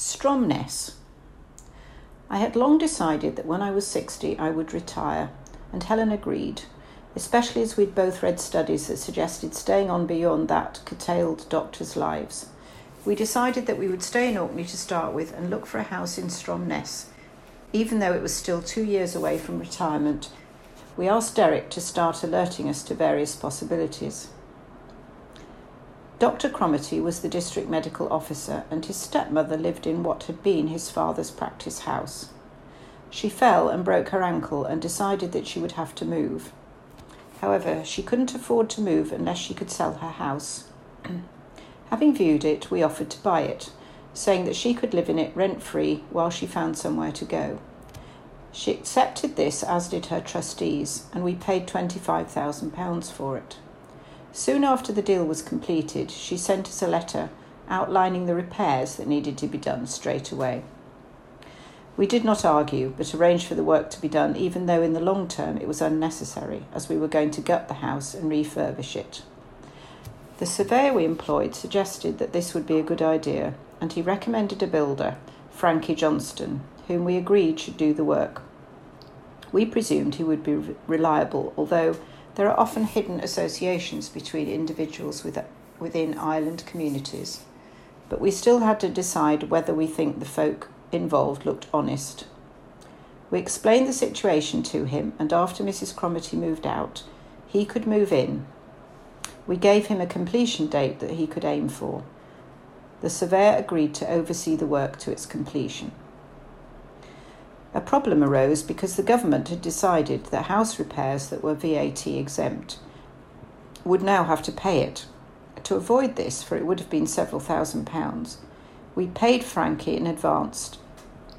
Stromness. I had long decided that when I was 60 I would retire, and Helen agreed, especially as we'd both read studies that suggested staying on beyond that curtailed doctors' lives. We decided that we would stay in Orkney to start with and look for a house in Stromness, even though it was still two years away from retirement. We asked Derek to start alerting us to various possibilities. Dr. Cromarty was the district medical officer, and his stepmother lived in what had been his father's practice house. She fell and broke her ankle and decided that she would have to move. However, she couldn't afford to move unless she could sell her house. Having viewed it, we offered to buy it, saying that she could live in it rent free while she found somewhere to go. She accepted this, as did her trustees, and we paid £25,000 for it. Soon after the deal was completed, she sent us a letter outlining the repairs that needed to be done straight away. We did not argue, but arranged for the work to be done, even though in the long term it was unnecessary, as we were going to gut the house and refurbish it. The surveyor we employed suggested that this would be a good idea, and he recommended a builder, Frankie Johnston, whom we agreed should do the work. We presumed he would be reliable, although there are often hidden associations between individuals with, within island communities, but we still had to decide whether we think the folk involved looked honest. We explained the situation to him, and after Mrs. Cromarty moved out, he could move in. We gave him a completion date that he could aim for. The surveyor agreed to oversee the work to its completion. A problem arose because the government had decided that house repairs that were VAT exempt would now have to pay it. To avoid this, for it would have been several thousand pounds, we paid Frankie in advance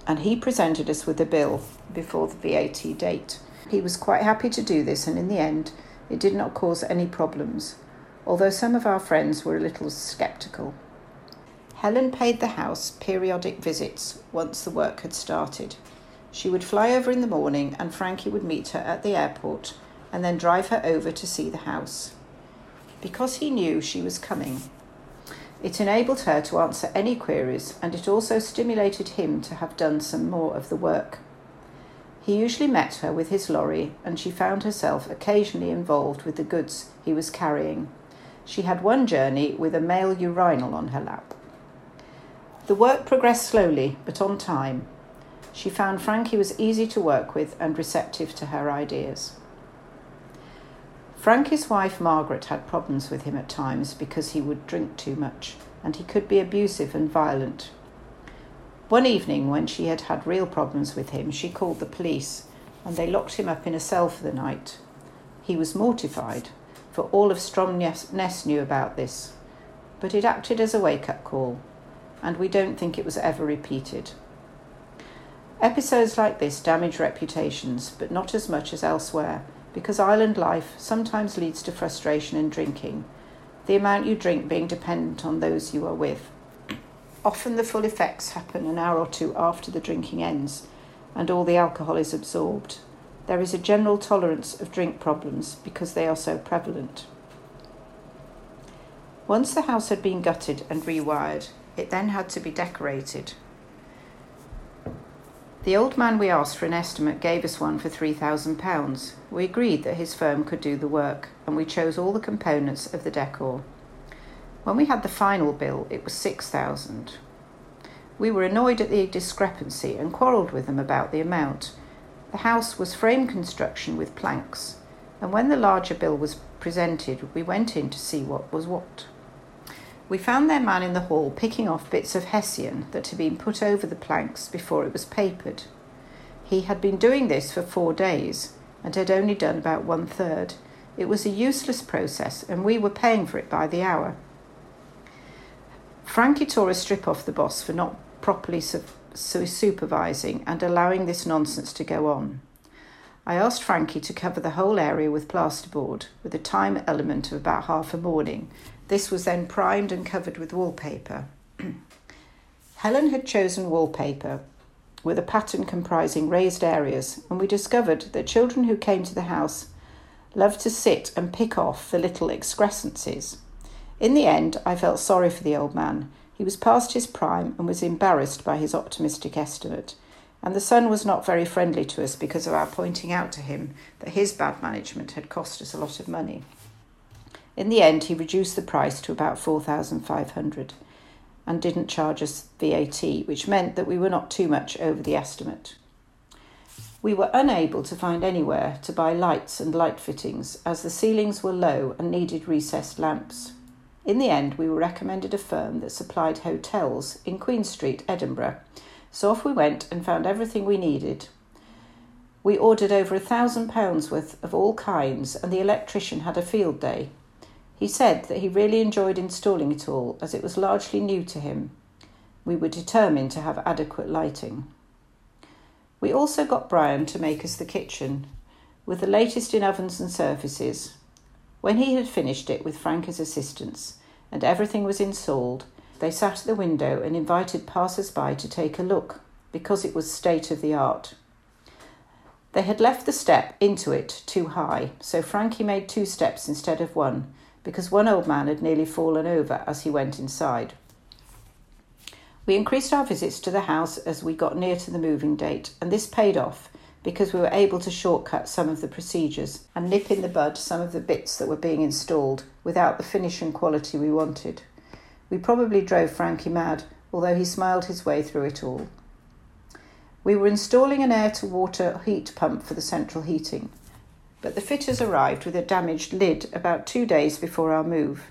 and he presented us with a bill before the VAT date. He was quite happy to do this, and in the end, it did not cause any problems, although some of our friends were a little sceptical. Helen paid the house periodic visits once the work had started. She would fly over in the morning, and Frankie would meet her at the airport and then drive her over to see the house. Because he knew she was coming, it enabled her to answer any queries, and it also stimulated him to have done some more of the work. He usually met her with his lorry, and she found herself occasionally involved with the goods he was carrying. She had one journey with a male urinal on her lap. The work progressed slowly, but on time, she found Frankie was easy to work with and receptive to her ideas. Frankie's wife Margaret had problems with him at times because he would drink too much and he could be abusive and violent. One evening, when she had had real problems with him, she called the police and they locked him up in a cell for the night. He was mortified, for all of Stromness knew about this, but it acted as a wake up call, and we don't think it was ever repeated. Episodes like this damage reputations, but not as much as elsewhere, because island life sometimes leads to frustration and drinking, the amount you drink being dependent on those you are with. Often the full effects happen an hour or two after the drinking ends and all the alcohol is absorbed. There is a general tolerance of drink problems because they are so prevalent. Once the house had been gutted and rewired, it then had to be decorated the old man we asked for an estimate gave us one for £3,000. We agreed that his firm could do the work, and we chose all the components of the decor. When we had the final bill, it was 6000 We were annoyed at the discrepancy and quarrelled with them about the amount. The house was frame construction with planks, and when the larger bill was presented, we went in to see what was what. We found their man in the hall picking off bits of hessian that had been put over the planks before it was papered. He had been doing this for four days and had only done about one third. It was a useless process, and we were paying for it by the hour. Frankie tore a strip off the boss for not properly su- supervising and allowing this nonsense to go on. I asked Frankie to cover the whole area with plasterboard, with a time element of about half a morning, this was then primed and covered with wallpaper. Helen had chosen wallpaper with a pattern comprising raised areas, and we discovered that children who came to the house loved to sit and pick off the little excrescences. In the end, I felt sorry for the old man. He was past his prime and was embarrassed by his optimistic estimate, and the son was not very friendly to us because of our pointing out to him that his bad management had cost us a lot of money. In the end, he reduced the price to about 4,500 and didn't charge us VAT, which meant that we were not too much over the estimate. We were unable to find anywhere to buy lights and light fittings as the ceilings were low and needed recessed lamps. In the end, we were recommended a firm that supplied hotels in Queen Street, Edinburgh, so off we went and found everything we needed. We ordered over a thousand pounds worth of all kinds, and the electrician had a field day. He said that he really enjoyed installing it all as it was largely new to him. We were determined to have adequate lighting. We also got Brian to make us the kitchen, with the latest in ovens and surfaces. When he had finished it with Frank as assistants and everything was installed, they sat at the window and invited passers by to take a look because it was state of the art. They had left the step into it too high, so Frankie made two steps instead of one because one old man had nearly fallen over as he went inside. We increased our visits to the house as we got near to the moving date, and this paid off because we were able to shortcut some of the procedures and nip in the bud some of the bits that were being installed without the finish and quality we wanted. We probably drove Frankie mad, although he smiled his way through it all. We were installing an air to water heat pump for the central heating but the fitters arrived with a damaged lid about two days before our move.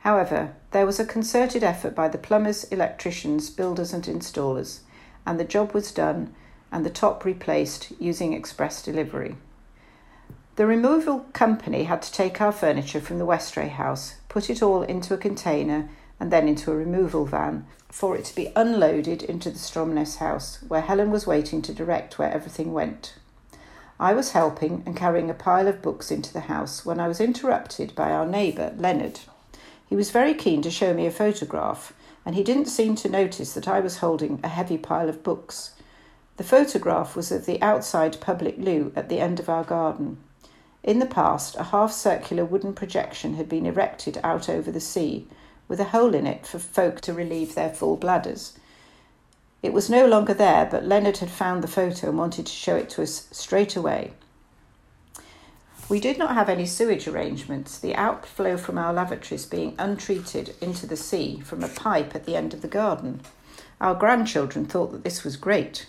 However, there was a concerted effort by the plumbers, electricians, builders, and installers, and the job was done and the top replaced using express delivery. The removal company had to take our furniture from the Westray house, put it all into a container, and then into a removal van for it to be unloaded into the Stromness house, where Helen was waiting to direct where everything went. I was helping and carrying a pile of books into the house when I was interrupted by our neighbour, Leonard. He was very keen to show me a photograph, and he didn't seem to notice that I was holding a heavy pile of books. The photograph was of the outside public loo at the end of our garden. In the past, a half circular wooden projection had been erected out over the sea, with a hole in it for folk to relieve their full bladders. It was no longer there, but Leonard had found the photo and wanted to show it to us straight away. We did not have any sewage arrangements, the outflow from our lavatories being untreated into the sea from a pipe at the end of the garden. Our grandchildren thought that this was great.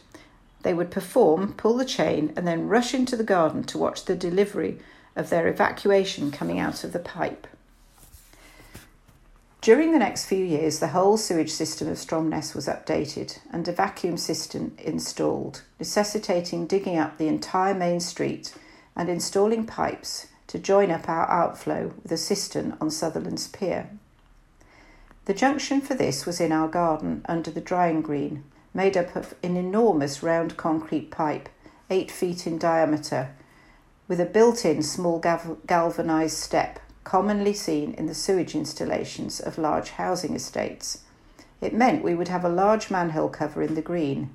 They would perform, pull the chain, and then rush into the garden to watch the delivery of their evacuation coming out of the pipe. During the next few years, the whole sewage system of Stromness was updated and a vacuum system installed, necessitating digging up the entire main street and installing pipes to join up our outflow with a cistern on Sutherland's Pier. The junction for this was in our garden under the drying green, made up of an enormous round concrete pipe, eight feet in diameter, with a built in small galvanised step commonly seen in the sewage installations of large housing estates. It meant we would have a large manhole cover in the green.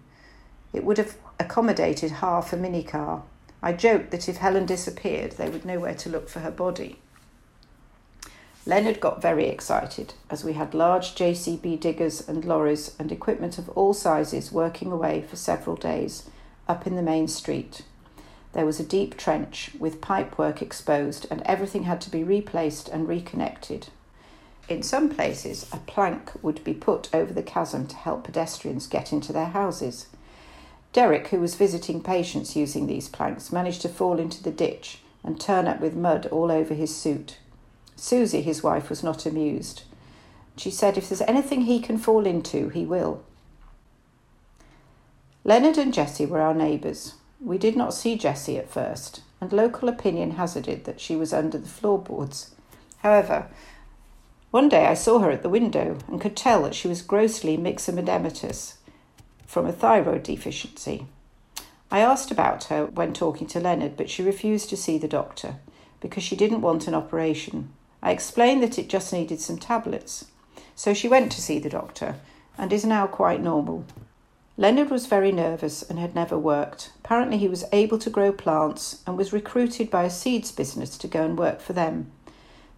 It would have accommodated half a minicar. I joked that if Helen disappeared, they would know where to look for her body. Leonard got very excited as we had large JCB diggers and lorries and equipment of all sizes working away for several days up in the main street. There was a deep trench with pipework exposed, and everything had to be replaced and reconnected. In some places, a plank would be put over the chasm to help pedestrians get into their houses. Derek, who was visiting patients using these planks, managed to fall into the ditch and turn up with mud all over his suit. Susie, his wife, was not amused. She said, If there's anything he can fall into, he will. Leonard and Jessie were our neighbours. We did not see Jessie at first, and local opinion hazarded that she was under the floorboards. However, one day I saw her at the window and could tell that she was grossly myxoedematous from a thyroid deficiency. I asked about her when talking to Leonard, but she refused to see the doctor because she didn't want an operation. I explained that it just needed some tablets. So she went to see the doctor and is now quite normal. Leonard was very nervous and had never worked. Apparently, he was able to grow plants and was recruited by a seeds business to go and work for them.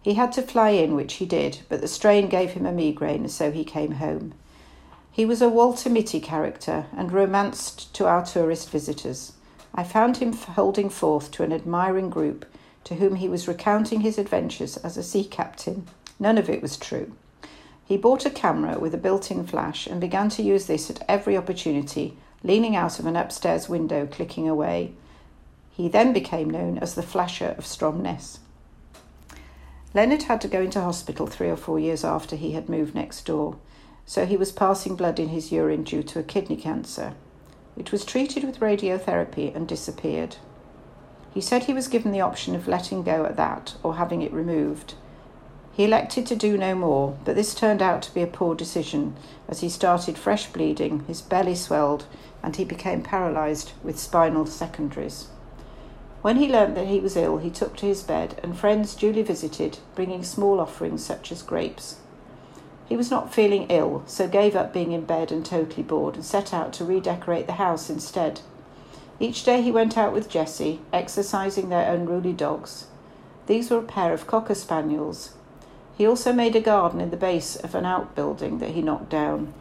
He had to fly in, which he did, but the strain gave him a migraine, so he came home. He was a Walter Mitty character and romanced to our tourist visitors. I found him holding forth to an admiring group to whom he was recounting his adventures as a sea captain. None of it was true. He bought a camera with a built in flash and began to use this at every opportunity, leaning out of an upstairs window, clicking away. He then became known as the Flasher of Stromness. Leonard had to go into hospital three or four years after he had moved next door so he was passing blood in his urine due to a kidney cancer. It was treated with radiotherapy and disappeared. He said he was given the option of letting go at that or having it removed. He elected to do no more, but this turned out to be a poor decision as he started fresh bleeding, his belly swelled, and he became paralysed with spinal secondaries. When he learnt that he was ill, he took to his bed, and friends duly visited, bringing small offerings such as grapes. He was not feeling ill, so gave up being in bed and totally bored and set out to redecorate the house instead. Each day he went out with Jessie, exercising their unruly dogs. These were a pair of cocker spaniels. He also made a garden in the base of an outbuilding that he knocked down.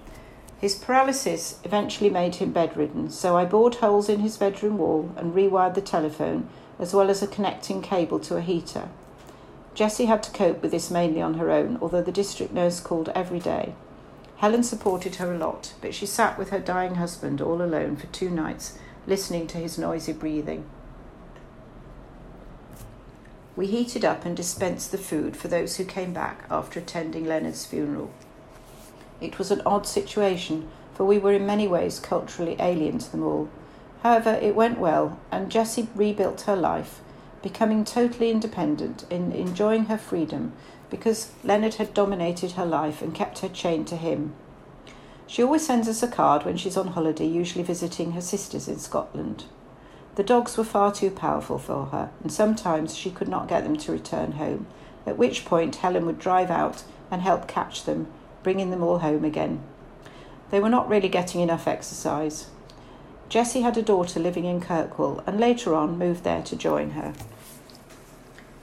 His paralysis eventually made him bedridden, so I bored holes in his bedroom wall and rewired the telephone, as well as a connecting cable to a heater. Jessie had to cope with this mainly on her own, although the district nurse called every day. Helen supported her a lot, but she sat with her dying husband all alone for two nights, listening to his noisy breathing. We heated up and dispensed the food for those who came back after attending Leonard's funeral. It was an odd situation, for we were in many ways culturally alien to them all. However, it went well, and Jessie rebuilt her life becoming totally independent in enjoying her freedom because Leonard had dominated her life and kept her chained to him. She always sends us a card when she's on holiday, usually visiting her sisters in Scotland. The dogs were far too powerful for her, and sometimes she could not get them to return home, at which point Helen would drive out and help catch them, bringing them all home again. They were not really getting enough exercise. Jessie had a daughter living in Kirkwall and later on moved there to join her.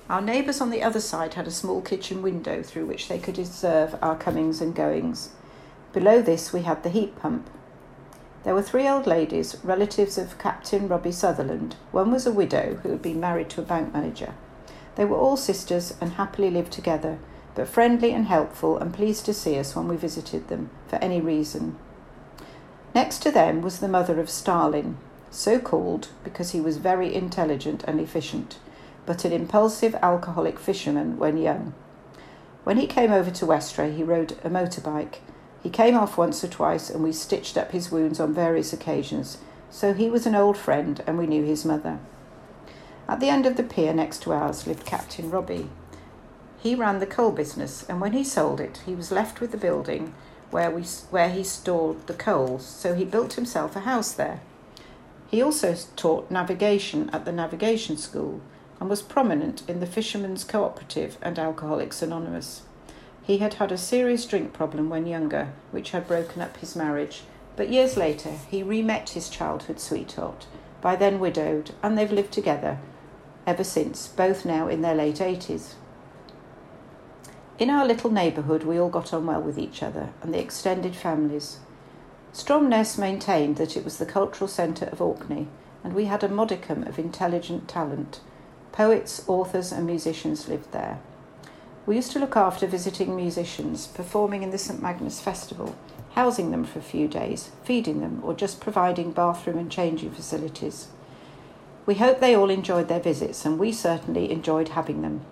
Our neighbours on the other side had a small kitchen window through which they could observe our comings and goings. Below this we had the heat pump. There were three old ladies, relatives of Captain Robbie Sutherland. One was a widow who had been married to a bank manager. They were all sisters and happily lived together, but friendly and helpful and pleased to see us when we visited them, for any reason. Next to them was the mother of Stalin, so called because he was very intelligent and efficient but an impulsive alcoholic fisherman when young. When he came over to Westray, he rode a motorbike. He came off once or twice, and we stitched up his wounds on various occasions, so he was an old friend, and we knew his mother. At the end of the pier next to ours lived Captain Robbie. He ran the coal business, and when he sold it, he was left with the building where, we, where he stored the coals, so he built himself a house there. He also taught navigation at the navigation school, and was prominent in the Fishermen's Cooperative and Alcoholics Anonymous. He had had a serious drink problem when younger, which had broken up his marriage, but years later he re met his childhood sweetheart, by then widowed, and they've lived together ever since, both now in their late 80s. In our little neighbourhood, we all got on well with each other and the extended families. Stromness maintained that it was the cultural centre of Orkney, and we had a modicum of intelligent talent Poets, authors, and musicians lived there. We used to look after visiting musicians performing in the St Magnus Festival, housing them for a few days, feeding them, or just providing bathroom and changing facilities. We hope they all enjoyed their visits, and we certainly enjoyed having them.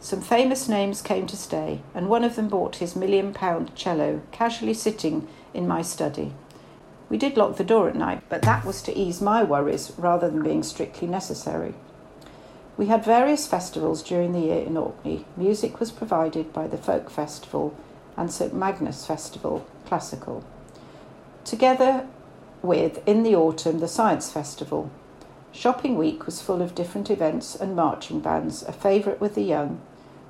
Some famous names came to stay, and one of them bought his million pound cello casually sitting in my study. We did lock the door at night, but that was to ease my worries rather than being strictly necessary. We had various festivals during the year in Orkney. Music was provided by the Folk Festival and St Magnus Festival, classical. Together with, in the autumn, the Science Festival. Shopping Week was full of different events and marching bands, a favourite with the young.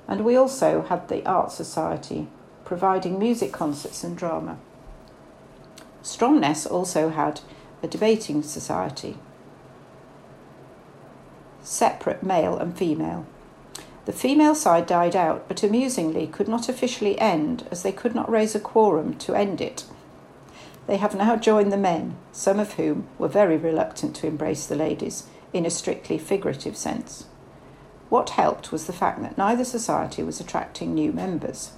And we also had the Art Society, providing music concerts and drama. Stromness also had a debating society separate male and female. The female side died out, but amusingly could not officially end as they could not raise a quorum to end it. They have now joined the men, some of whom were very reluctant to embrace the ladies in a strictly figurative sense. What helped was the fact that neither society was attracting new members.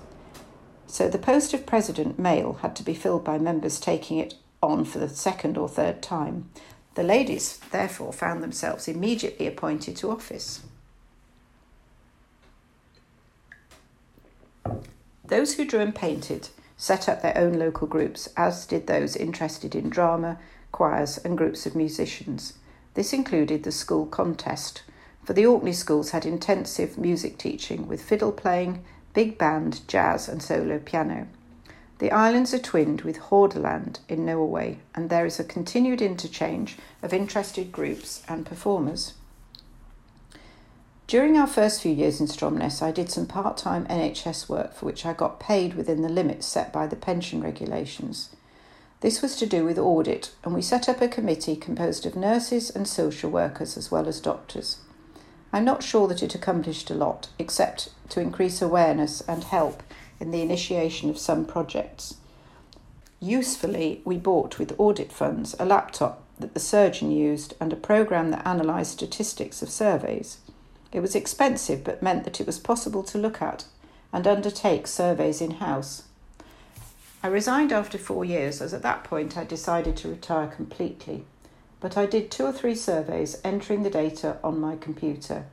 So the post of president male had to be filled by members taking it on for the second or third time. The ladies, therefore, found themselves immediately appointed to office. Those who drew and painted set up their own local groups, as did those interested in drama, choirs, and groups of musicians. This included the school contest, for the Orkney schools had intensive music teaching with fiddle playing, big band, jazz, and solo piano. The islands are twinned with Hordaland in Norway, and there is a continued interchange of interested groups and performers. During our first few years in Stromness, I did some part time NHS work for which I got paid within the limits set by the pension regulations. This was to do with audit, and we set up a committee composed of nurses and social workers as well as doctors. I'm not sure that it accomplished a lot, except to increase awareness and help in the initiation of some projects. Usefully, we bought with audit funds a laptop that the surgeon used and a program that analysed statistics of surveys. It was expensive, but meant that it was possible to look at and undertake surveys in house. I resigned after four years, as at that point I decided to retire completely. But I did two or three surveys entering the data on my computer,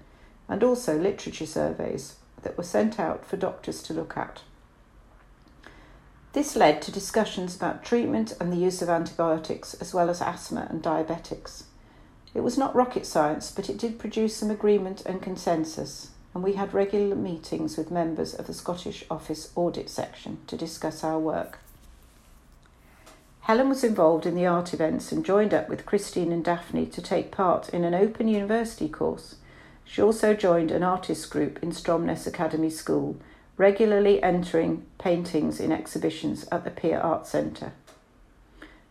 and also literature surveys that were sent out for doctors to look at. This led to discussions about treatment and the use of antibiotics, as well as asthma and diabetics. It was not rocket science, but it did produce some agreement and consensus, and we had regular meetings with members of the Scottish Office Audit Section to discuss our work. Helen was involved in the art events and joined up with Christine and Daphne to take part in an open university course. She also joined an artists group in Stromness Academy School, regularly entering paintings in exhibitions at the Pier Art Centre.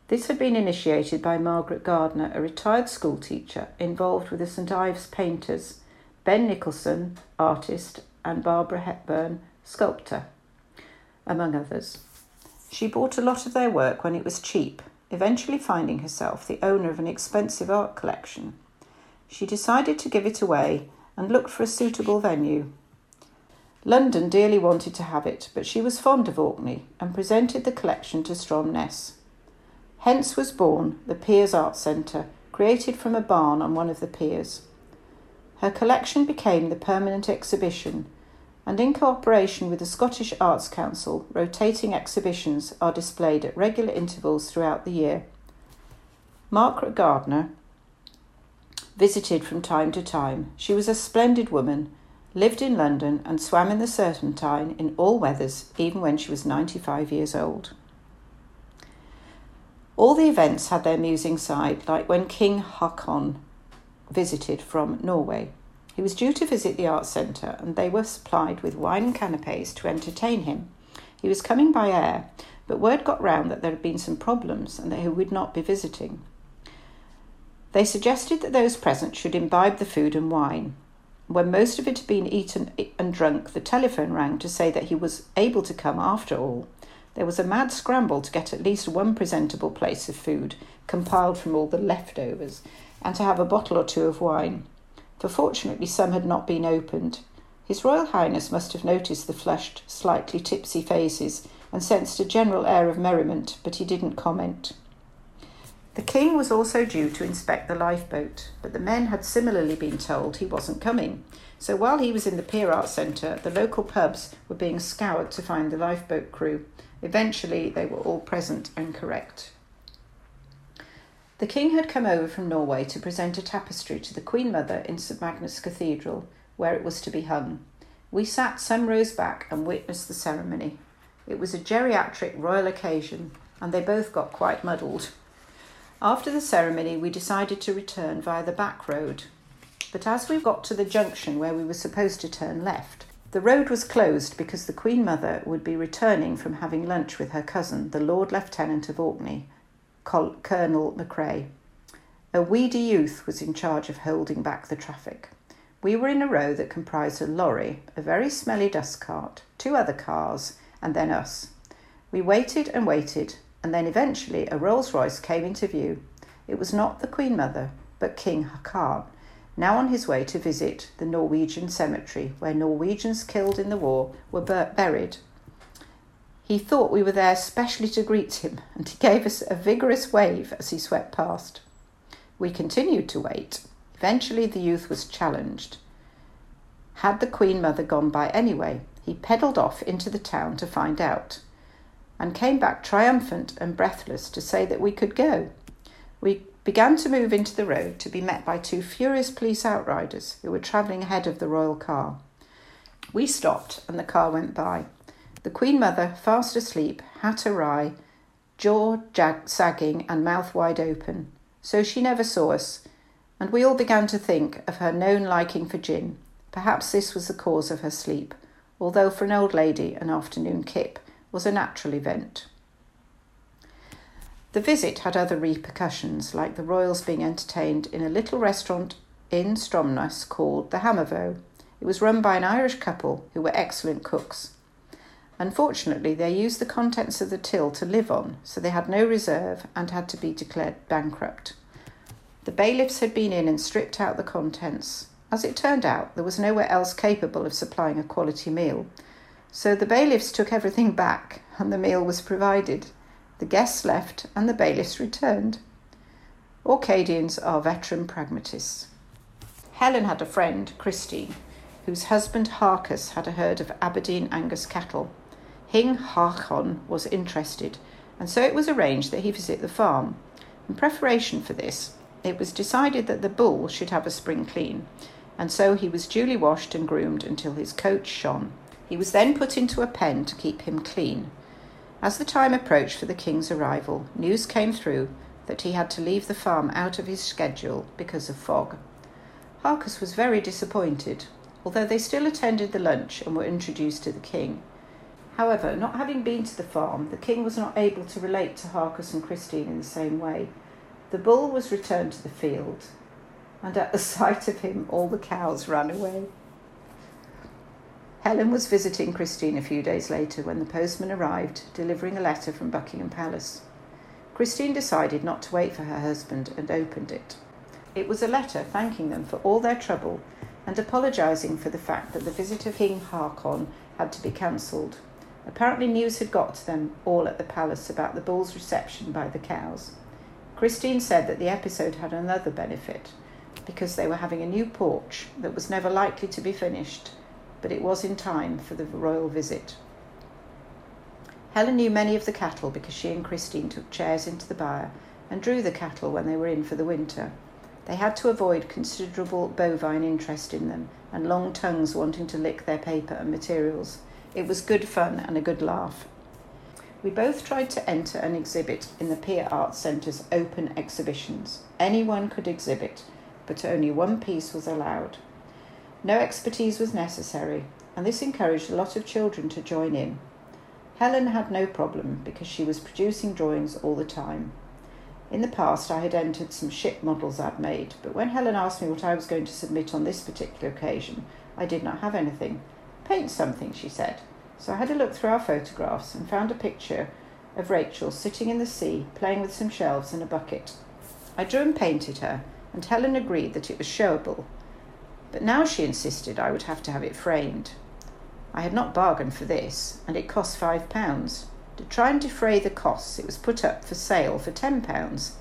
This had been initiated by Margaret Gardiner, a retired schoolteacher involved with the St Ives painters, Ben Nicholson, artist, and Barbara Hepworth, sculptor, among others. She bought a lot of their work when it was cheap, eventually finding herself the owner of an expensive art collection. She decided to give it away and looked for a suitable venue. London dearly wanted to have it, but she was fond of Orkney and presented the collection to Stromness. Hence was born the Piers Art Centre, created from a barn on one of the piers. Her collection became the permanent exhibition, and in cooperation with the Scottish Arts Council, rotating exhibitions are displayed at regular intervals throughout the year. Margaret Gardiner visited from time to time. She was a splendid woman, lived in London, and swam in the Serpentine in all weathers, even when she was 95 years old. All the events had their amusing side, like when King Haakon visited from Norway. He was due to visit the art centre, and they were supplied with wine and canapes to entertain him. He was coming by air, but word got round that there had been some problems and that he would not be visiting. They suggested that those present should imbibe the food and wine. When most of it had been eaten and drunk, the telephone rang to say that he was able to come after all. There was a mad scramble to get at least one presentable place of food, compiled from all the leftovers, and to have a bottle or two of wine, for fortunately some had not been opened. His Royal Highness must have noticed the flushed, slightly tipsy faces and sensed a general air of merriment, but he didn't comment. The King was also due to inspect the lifeboat, but the men had similarly been told he wasn't coming. So while he was in the Pier Art Centre, the local pubs were being scoured to find the lifeboat crew, Eventually, they were all present and correct. The king had come over from Norway to present a tapestry to the Queen Mother in St Magnus Cathedral, where it was to be hung. We sat some rows back and witnessed the ceremony. It was a geriatric royal occasion, and they both got quite muddled. After the ceremony, we decided to return via the back road. But as we got to the junction where we were supposed to turn left, the road was closed because the Queen Mother would be returning from having lunch with her cousin, the Lord Lieutenant of Orkney, Col- Colonel. A weedy youth was in charge of holding back the traffic. We were in a row that comprised a lorry, a very smelly dust cart, two other cars, and then us. We waited and waited, and then eventually a Rolls Royce came into view. It was not the Queen Mother, but King Haakon, now on his way to visit the Norwegian cemetery where Norwegians killed in the war were buried. He thought we were there specially to greet him, and he gave us a vigorous wave as he swept past. We continued to wait. Eventually, the youth was challenged. Had the Queen Mother gone by anyway? He pedalled off into the town to find out, and came back triumphant and breathless to say that we could go. We began to move into the road to be met by two furious police outriders who were travelling ahead of the royal car. We stopped and the car went by. The Queen Mother, fast asleep, hat awry, jaw jag- sagging, and mouth wide open. So she never saw us, and we all began to think of her known liking for gin. Perhaps this was the cause of her sleep, although for an old lady an afternoon kip was a natural event. The visit had other repercussions, like the royals being entertained in a little restaurant in Stromness called the Hamnavoe. It was run by an Irish couple who were excellent cooks. Unfortunately, they used the contents of the till to live on, so they had no reserve and had to be declared bankrupt. The bailiffs had been in and stripped out the contents. As it turned out, there was nowhere else capable of supplying a quality meal. So the bailiffs took everything back and the meal was provided. The guests left and the bailiffs returned. Orcadians are veteran pragmatists. Helen had a friend, Christine, whose husband Harkus had a herd of Aberdeen Angus cattle. King Haakon was interested, and so it was arranged that he visit the farm. In preparation for this, it was decided that the bull should have a spring clean, and so he was duly washed and groomed until his coat shone. He was then put into a pen to keep him clean, as the time approached for the king's arrival, news came through that he had to leave the farm out of his schedule because of fog. Harkus was very disappointed, although they still attended the lunch and were introduced to the king. However, not having been to the farm, the king was not able to relate to Harkus and Christine in the same way. The bull was returned to the field, and at the sight of him, all the cows ran away. Helen was visiting Christine a few days later when the postman arrived, delivering a letter from Buckingham Palace. Christine decided not to wait for her husband and opened it. It was a letter thanking them for all their trouble and apologising for the fact that the visit of King Haakon had to be cancelled. Apparently, news had got to them all at the palace about the bull's reception by the cows. Christine said that the episode had another benefit because they were having a new porch that was never likely to be finished but it was in time for the royal visit. Helen knew many of the cattle because she and Christine took chairs into the byre and drew the cattle when they were in for the winter. They had to avoid considerable bovine interest in them and long tongues wanting to lick their paper and materials. It was good fun and a good laugh. We both tried to enter an exhibit in the Pier Arts Centre's open exhibitions. Anyone could exhibit, but only one piece was allowed. No expertise was necessary, and this encouraged a lot of children to join in. Helen had no problem because she was producing drawings all the time. In the past, I had entered some ship models I'd made, but when Helen asked me what I was going to submit on this particular occasion, I did not have anything. Paint something, she said. So I had a look through our photographs and found a picture of Rachel sitting in the sea, playing with some shelves and a bucket. I drew and painted her, and Helen agreed that it was showable, but now she insisted I would have to have it framed. I had not bargained for this, and it cost five pounds. To try and defray the costs, it was put up for sale for ten pounds.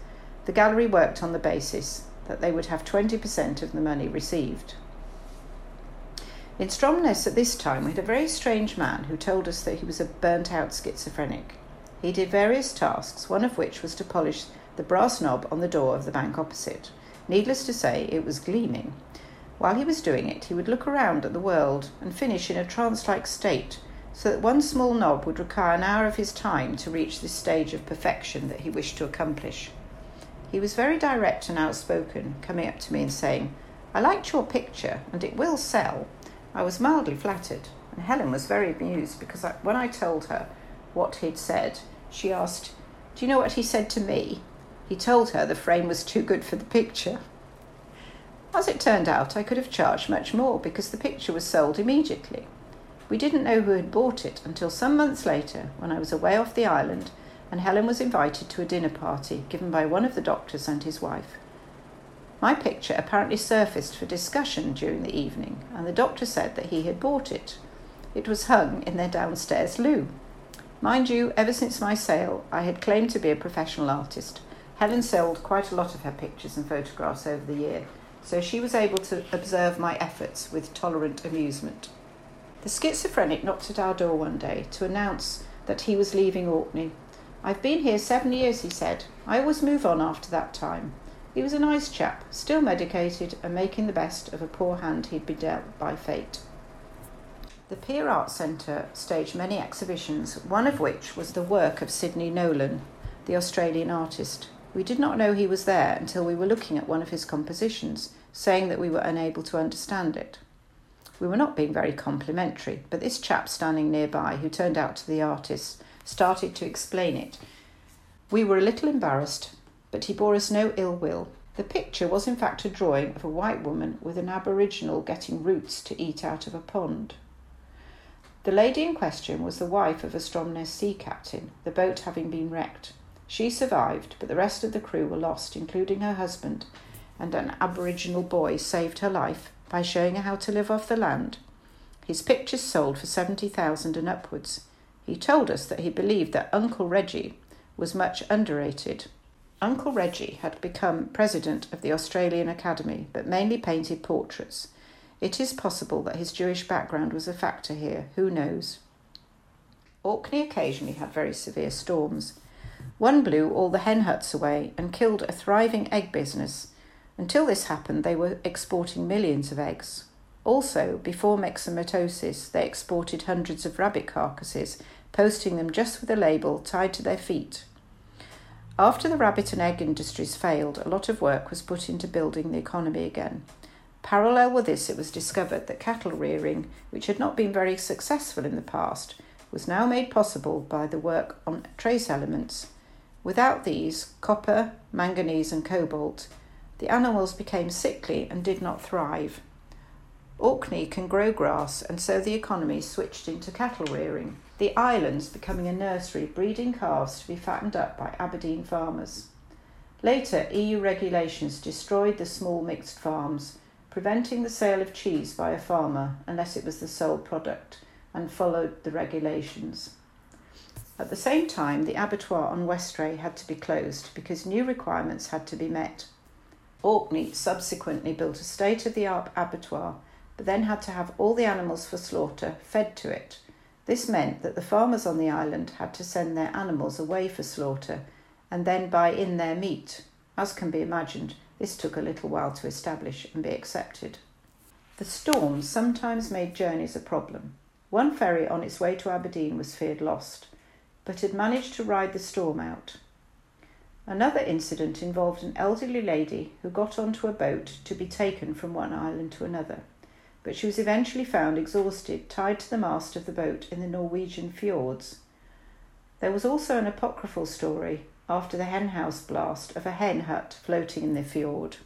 The gallery worked on the basis that they would have 20% of the money received. In Stromness at this time, we had a very strange man who told us that he was a burnt out schizophrenic. He did various tasks, one of which was to polish the brass knob on the door of the bank opposite. Needless to say, it was gleaming. While he was doing it, he would look around at the world and finish in a trance like state, so that one small knob would require an hour of his time to reach this stage of perfection that he wished to accomplish. He was very direct and outspoken, coming up to me and saying, I liked your picture and it will sell. I was mildly flattered, and Helen was very amused because I, when I told her what he'd said, she asked, Do you know what he said to me? He told her the frame was too good for the picture. As it turned out, I could have charged much more because the picture was sold immediately. We didn't know who had bought it until some months later when I was away off the island and Helen was invited to a dinner party given by one of the doctors and his wife. My picture apparently surfaced for discussion during the evening, and the doctor said that he had bought it. It was hung in their downstairs loo. Mind you, ever since my sale, I had claimed to be a professional artist. Helen sold quite a lot of her pictures and photographs over the year, so she was able to observe my efforts with tolerant amusement. The schizophrenic knocked at our door one day to announce that he was leaving Orkney. I've been here seven years, he said. I always move on after that time. He was a nice chap, still medicated and making the best of a poor hand he'd been dealt by fate. The Pier Art Centre staged many exhibitions, one of which was the work of Sidney Nolan, the Australian artist. We did not know he was there until we were looking at one of his compositions, saying that we were unable to understand it. We were not being very complimentary, but this chap standing nearby, who turned out to be the artist, started to explain it. We were a little embarrassed, but he bore us no ill will. The picture was in fact a drawing of a white woman with an aboriginal getting roots to eat out of a pond. The lady in question was the wife of a Stromness sea captain, the boat having been wrecked. She survived, but the rest of the crew were lost, including her husband, and an Aboriginal boy saved her life by showing her how to live off the land. His pictures sold for 70,000 and upwards. He told us that he believed that Uncle Reggie was much underrated. Uncle Reggie had become president of the Australian Academy, but mainly painted portraits. It is possible that his Jewish background was a factor here, who knows? Orkney occasionally had very severe storms. One blew all the hen huts away and killed a thriving egg business. Until this happened, they were exporting millions of eggs. Also, before myxomatosis, they exported hundreds of rabbit carcasses, posting them just with a label tied to their feet. After the rabbit and egg industries failed, a lot of work was put into building the economy again. Parallel with this, it was discovered that cattle rearing, which had not been very successful in the past, was now made possible by the work on trace elements Without these, copper, manganese, and cobalt, the animals became sickly and did not thrive. Orkney can grow grass, and so the economy switched into cattle rearing, the islands becoming a nursery breeding calves to be fattened up by Aberdeen farmers. Later, EU regulations destroyed the small mixed farms, preventing the sale of cheese by a farmer unless it was the sole product, and followed the regulations. At the same time, the abattoir on Westray had to be closed because new requirements had to be met. Orkney subsequently built a state of the art abattoir, but then had to have all the animals for slaughter fed to it. This meant that the farmers on the island had to send their animals away for slaughter and then buy in their meat. As can be imagined, this took a little while to establish and be accepted. The storms sometimes made journeys a problem. One ferry on its way to Aberdeen was feared lost but had managed to ride the storm out. Another incident involved an elderly lady who got onto a boat to be taken from one island to another, but she was eventually found exhausted, tied to the mast of the boat in the Norwegian fjords. There was also an apocryphal story after the henhouse blast of a hen hut floating in the fjord.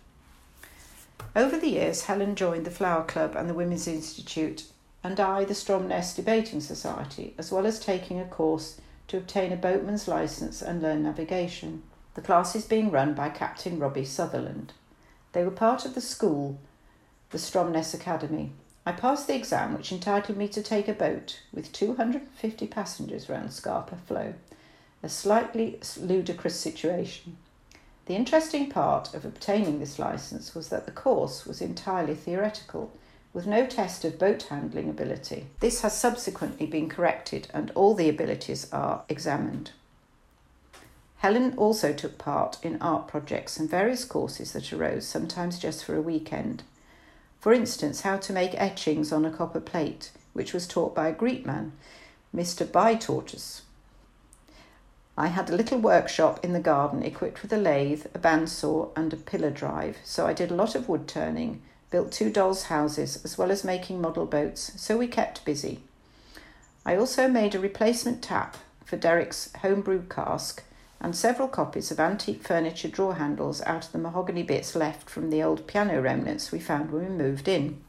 Over the years, Helen joined the Flower Club and the Women's Institute, and I the Stromness Debating Society, as well as taking a course to obtain a boatman's licence and learn navigation. The class is being run by Captain Robbie Sutherland. They were part of the school, the Stromness Academy. I passed the exam, which entitled me to take a boat with 250 passengers round Scapa Flow, a slightly ludicrous situation. The interesting part of obtaining this licence was that the course was entirely theoretical with no test of boat handling ability. This has subsequently been corrected and all the abilities are examined. Helen also took part in art projects and various courses that arose, sometimes just for a weekend. For instance, how to make etchings on a copper plate, which was taught by a Greek man, Mr. Bytortus. I had a little workshop in the garden equipped with a lathe, a bandsaw, and a pillar drive, so I did a lot of wood turning built two dolls' houses, as well as making model boats, so we kept busy. I also made a replacement tap for Derek's homebrew cask and several copies of antique furniture drawer handles out of the mahogany bits left from the old piano remnants we found when we moved in.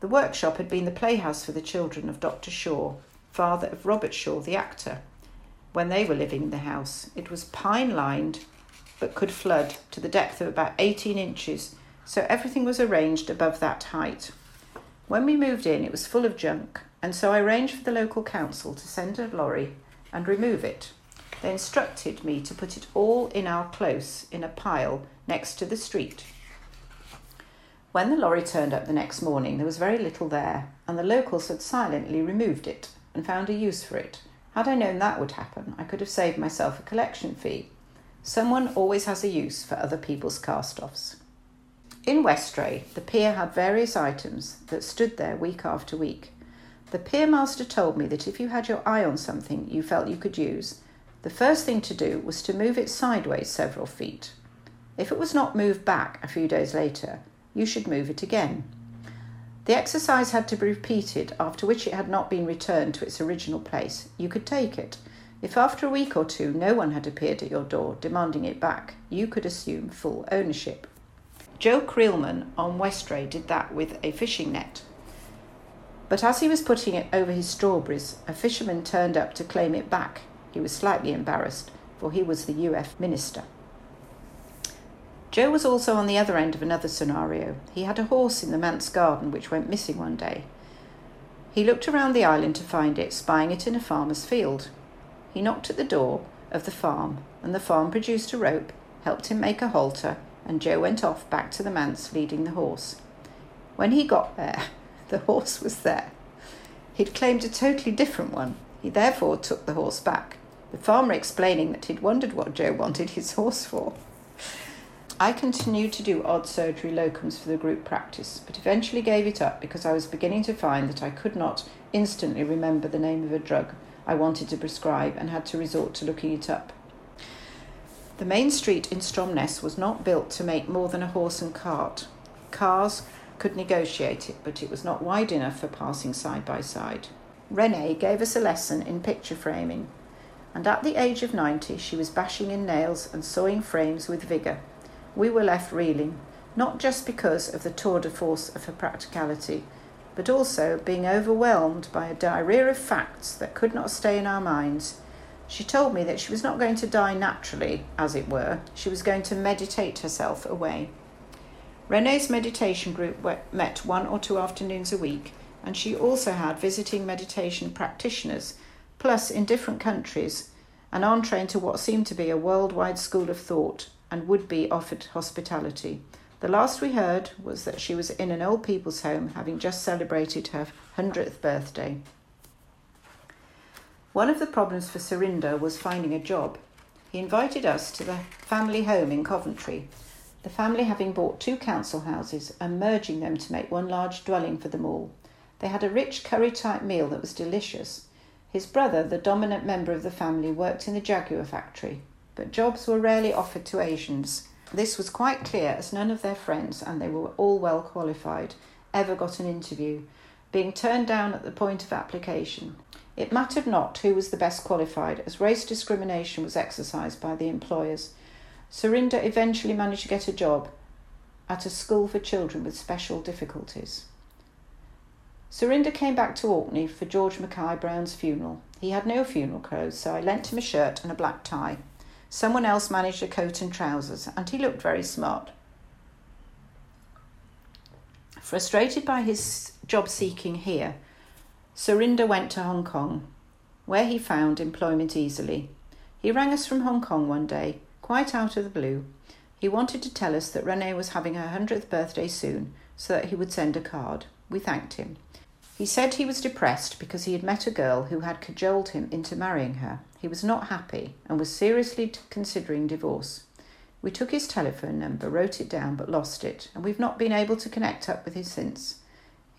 The workshop had been the playhouse for the children of Dr. Shaw, father of Robert Shaw, the actor, when they were living in the house. It was pine lined but could flood to the depth of about 18 inches, so everything was arranged above that height. When we moved in, it was full of junk, and so I arranged for the local council to send a lorry and remove it. They instructed me to put it all in our close in a pile next to the street. When the lorry turned up the next morning, there was very little there, and the locals had silently removed it and found a use for it. Had I known that would happen, I could have saved myself a collection fee. Someone always has a use for other people's cast offs. In Westray, the pier had various items that stood there week after week. The pier master told me that if you had your eye on something you felt you could use, the first thing to do was to move it sideways several feet. If it was not moved back a few days later, you should move it again. The exercise had to be repeated, after which it had not been returned to its original place. You could take it, if after a week or two no one had appeared at your door demanding it back, you could assume full ownership. Joe Creelman on Westray did that with a fishing net. But as he was putting it over his strawberries, a fisherman turned up to claim it back. He was slightly embarrassed, for he was the UF minister. Joe was also on the other end of another scenario. He had a horse in the manse garden which went missing one day. He looked around the island to find it, spying it in a farmer's field. He knocked at the door of the farm, and the farm produced a rope, helped him make a halter, and Joe went off back to the manse leading the horse. When he got there, the horse was there. He'd claimed a totally different one. He therefore took the horse back, the farmer explaining that he'd wondered what Joe wanted his horse for. I continued to do odd surgery locums for the group practice, but eventually gave it up because I was beginning to find that I could not instantly remember the name of a drug I wanted to prescribe and had to resort to looking it up. The main street in Stromness was not built to make more than a horse and cart. Cars could negotiate it, but it was not wide enough for passing side by side. Renee gave us a lesson in picture framing, and at the age of 90 she was bashing in nails and sawing frames with vigour. We were left reeling, not just because of the tour de force of her practicality, but also being overwhelmed by a diarrhea of facts that could not stay in our minds. She told me that she was not going to die naturally, as it were, she was going to meditate herself away. Renee's meditation group met one or two afternoons a week, and she also had visiting meditation practitioners, plus in different countries, an entree into what seemed to be a worldwide school of thought and would be offered hospitality. The last we heard was that she was in an old people's home having just celebrated her 100th birthday. One of the problems for Surinder was finding a job. He invited us to the family home in Coventry, the family having bought two council houses and merging them to make one large dwelling for them all. They had a rich curry type meal that was delicious. His brother, the dominant member of the family, worked in the Jaguar factory, but jobs were rarely offered to Asians. This was quite clear as none of their friends, and they were all well qualified, ever got an interview, being turned down at the point of application. It mattered not who was the best qualified, as race discrimination was exercised by the employers. Surinder eventually managed to get a job at a school for children with special difficulties. Surinder came back to Orkney for George Mackay Brown's funeral. He had no funeral clothes, so I lent him a shirt and a black tie. Someone else managed a coat and trousers, and he looked very smart. Frustrated by his job seeking here, Surinder went to Hong Kong, where he found employment easily. He rang us from Hong Kong one day, quite out of the blue. He wanted to tell us that Renee was having her 100th birthday soon, so that he would send a card. We thanked him. He said he was depressed because he had met a girl who had cajoled him into marrying her. He was not happy and was seriously considering divorce. We took his telephone number, wrote it down, but lost it, and we've not been able to connect up with him since.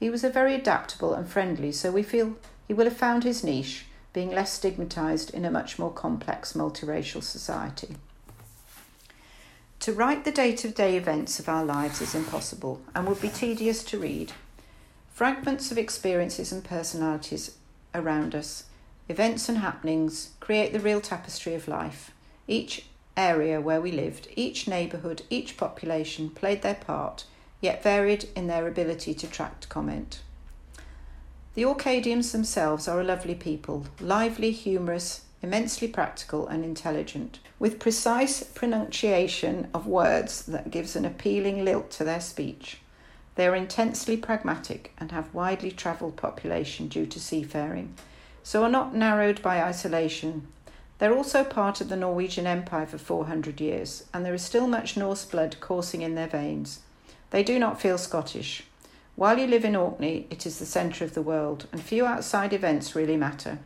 He was a very adaptable and friendly, so we feel he will have found his niche, being less stigmatised in a much more complex multiracial society. To write the day to day events of our lives is impossible and would be tedious to read. Fragments of experiences and personalities around us Events and happenings create the real tapestry of life. Each area where we lived, each neighbourhood, each population played their part, yet varied in their ability to attract comment. The Orcadians themselves are a lovely people, lively, humorous, immensely practical and intelligent, with precise pronunciation of words that gives an appealing lilt to their speech. They are intensely pragmatic and have widely travelled population due to seafaring, so are not narrowed by isolation. They're also part of the Norwegian Empire for 400 years, and there is still much Norse blood coursing in their veins. They do not feel Scottish. While you live in Orkney, it is the centre of the world, and few outside events really matter.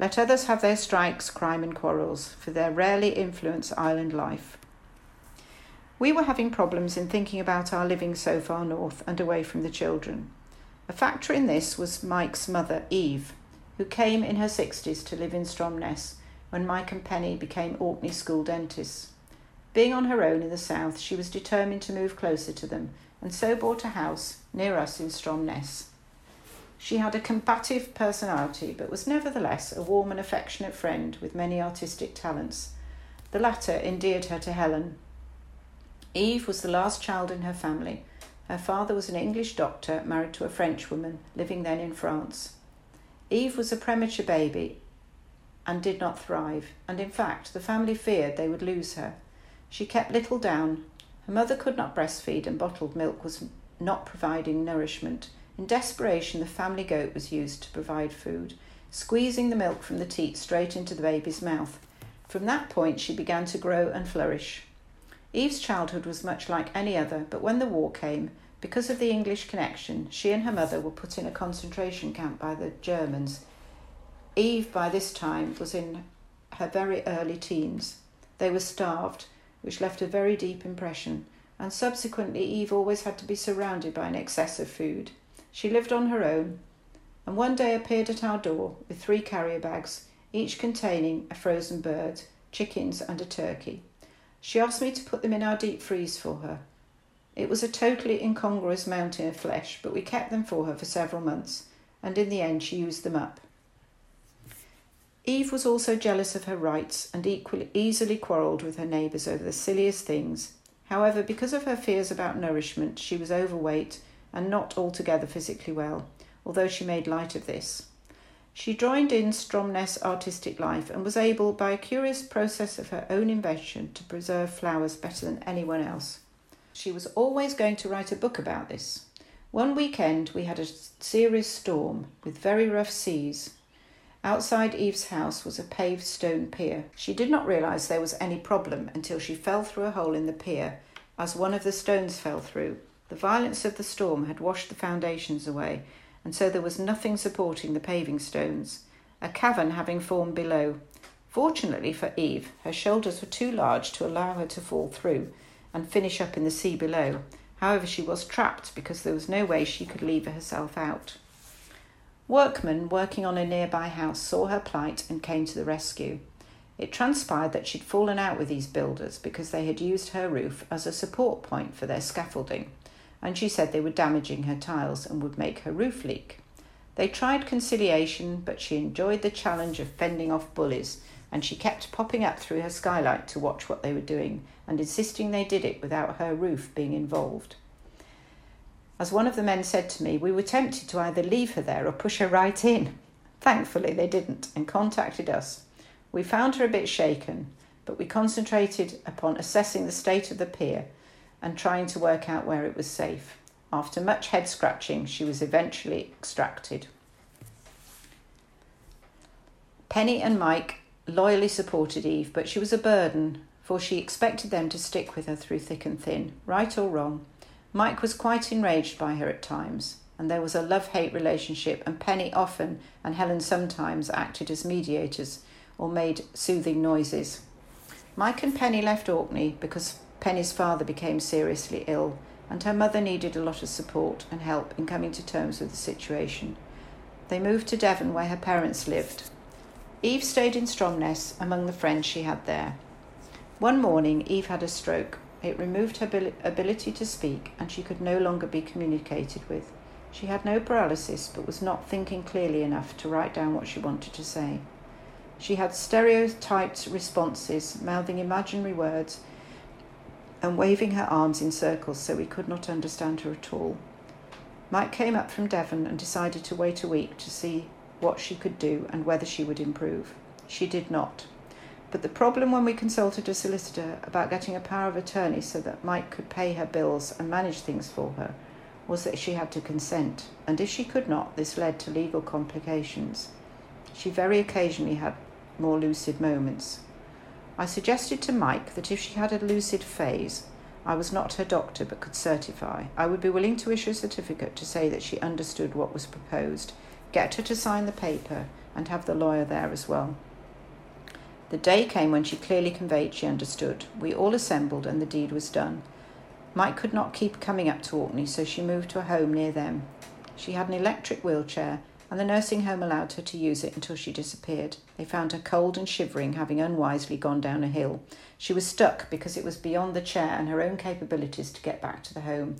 Let others have their strikes, crime, and quarrels, for they rarely influence island life. We were having problems in thinking about our living so far north and away from the children. A factor in this was Mike's mother, Eve, who came in her 60s to live in Stromness when Mike and Penny became Orkney school dentists. Being on her own in the south, she was determined to move closer to them and so bought a house near us in Stromness. She had a combative personality, but was nevertheless a warm and affectionate friend with many artistic talents. The latter endeared her to Helen. Eve was the last child in her family. Her father was an English doctor married to a French woman living then in France. Eve was a premature baby and did not thrive, and in fact, the family feared they would lose her. She kept little down. Her mother could not breastfeed, and bottled milk was not providing nourishment. In desperation, the family goat was used to provide food, squeezing the milk from the teat straight into the baby's mouth. From that point, she began to grow and flourish. Eve's childhood was much like any other, but when the war came, because of the English connection, she and her mother were put in a concentration camp by the Germans. Eve, by this time, was in her very early teens. They were starved, which left a very deep impression, and subsequently, Eve always had to be surrounded by an excess of food. She lived on her own, and one day appeared at our door with three carrier bags, each containing a frozen bird, chickens, and a turkey. She asked me to put them in our deep freeze for her. It was a totally incongruous mountain of flesh, but we kept them for her for several months, and in the end she used them up. Eve was also jealous of her rights and equally easily quarrelled with her neighbours over the silliest things. However, because of her fears about nourishment, she was overweight and not altogether physically well, although she made light of this. She joined in Stromness artistic life and was able, by a curious process of her own invention, to preserve flowers better than anyone else. She was always going to write a book about this. One weekend we had a serious storm with very rough seas. Outside Eve's house was a paved stone pier. She did not realize there was any problem until she fell through a hole in the pier as one of the stones fell through the violence of the storm had washed the foundations away, and so there was nothing supporting the paving stones, a cavern having formed below. Fortunately for Eve, her shoulders were too large to allow her to fall through and finish up in the sea below. However, she was trapped because there was no way she could lever herself out. Workmen working on a nearby house saw her plight and came to the rescue. It transpired that she'd fallen out with these builders because they had used her roof as a support point for their scaffolding and she said they were damaging her tiles and would make her roof leak. They tried conciliation, but she enjoyed the challenge of fending off bullies, and she kept popping up through her skylight to watch what they were doing and insisting they did it without her roof being involved. As one of the men said to me, we were tempted to either leave her there or push her right in. Thankfully, they didn't and contacted us. We found her a bit shaken, but we concentrated upon assessing the state of the pier and trying to work out where it was safe. After much head scratching, she was eventually extracted. Penny and Mike loyally supported Eve, but she was a burden, for she expected them to stick with her through thick and thin, right or wrong. Mike was quite enraged by her at times, and there was a love hate relationship, and Penny often and Helen sometimes acted as mediators or made soothing noises. Mike and Penny left Orkney because Penny's father became seriously ill, and her mother needed a lot of support and help in coming to terms with the situation. They moved to Devon, where her parents lived. Eve stayed in Stromness among the friends she had there. One morning, Eve had a stroke. It removed her ability to speak, and she could no longer be communicated with. She had no paralysis but was not thinking clearly enough to write down what she wanted to say. She had stereotyped responses, mouthing imaginary words and waving her arms in circles so we could not understand her at all. Mike came up from Devon and decided to wait a week to see what she could do and whether she would improve. She did not. But the problem when we consulted a solicitor about getting a power of attorney so that Mike could pay her bills and manage things for her was that she had to consent, and if she could not, this led to legal complications. She very occasionally had more lucid moments. I suggested to Mike that if she had a lucid phase, I was not her doctor but could certify, I would be willing to issue a certificate to say that she understood what was proposed, get her to sign the paper, and have the lawyer there as well. The day came when she clearly conveyed she understood. We all assembled and the deed was done. Mike could not keep coming up to Orkney, so she moved to a home near them. She had an electric wheelchair, and the nursing home allowed her to use it until she disappeared. They found her cold and shivering, having unwisely gone down a hill. She was stuck because it was beyond the chair and her own capabilities to get back to the home.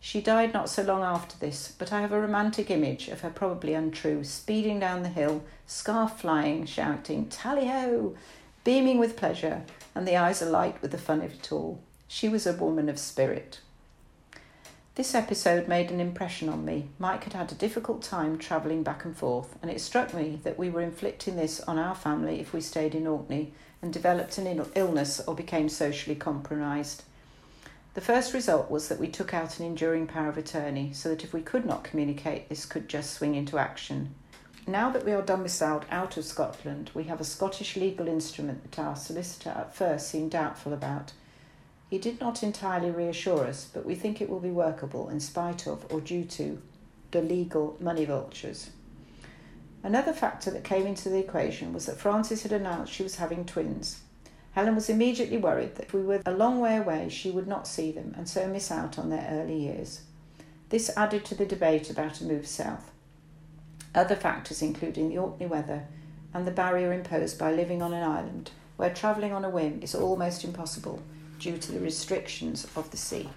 She died not so long after this, but I have a romantic image of her, probably untrue, speeding down the hill, scarf flying, shouting, Tally ho! beaming with pleasure, and the eyes alight with the fun of it all. She was a woman of spirit. This episode made an impression on me. Mike had had a difficult time travelling back and forth, and it struck me that we were inflicting this on our family if we stayed in Orkney and developed an illness or became socially compromised. The first result was that we took out an enduring power of attorney so that if we could not communicate, this could just swing into action. Now that we are domiciled out of Scotland, we have a Scottish legal instrument that our solicitor at first seemed doubtful about he did not entirely reassure us, but we think it will be workable in spite of or due to the legal money vultures. Another factor that came into the equation was that Frances had announced she was having twins. Helen was immediately worried that if we were a long way away, she would not see them and so miss out on their early years. This added to the debate about a move south. Other factors including the Orkney weather and the barrier imposed by living on an island where travelling on a whim is almost impossible due to the restrictions of the sea.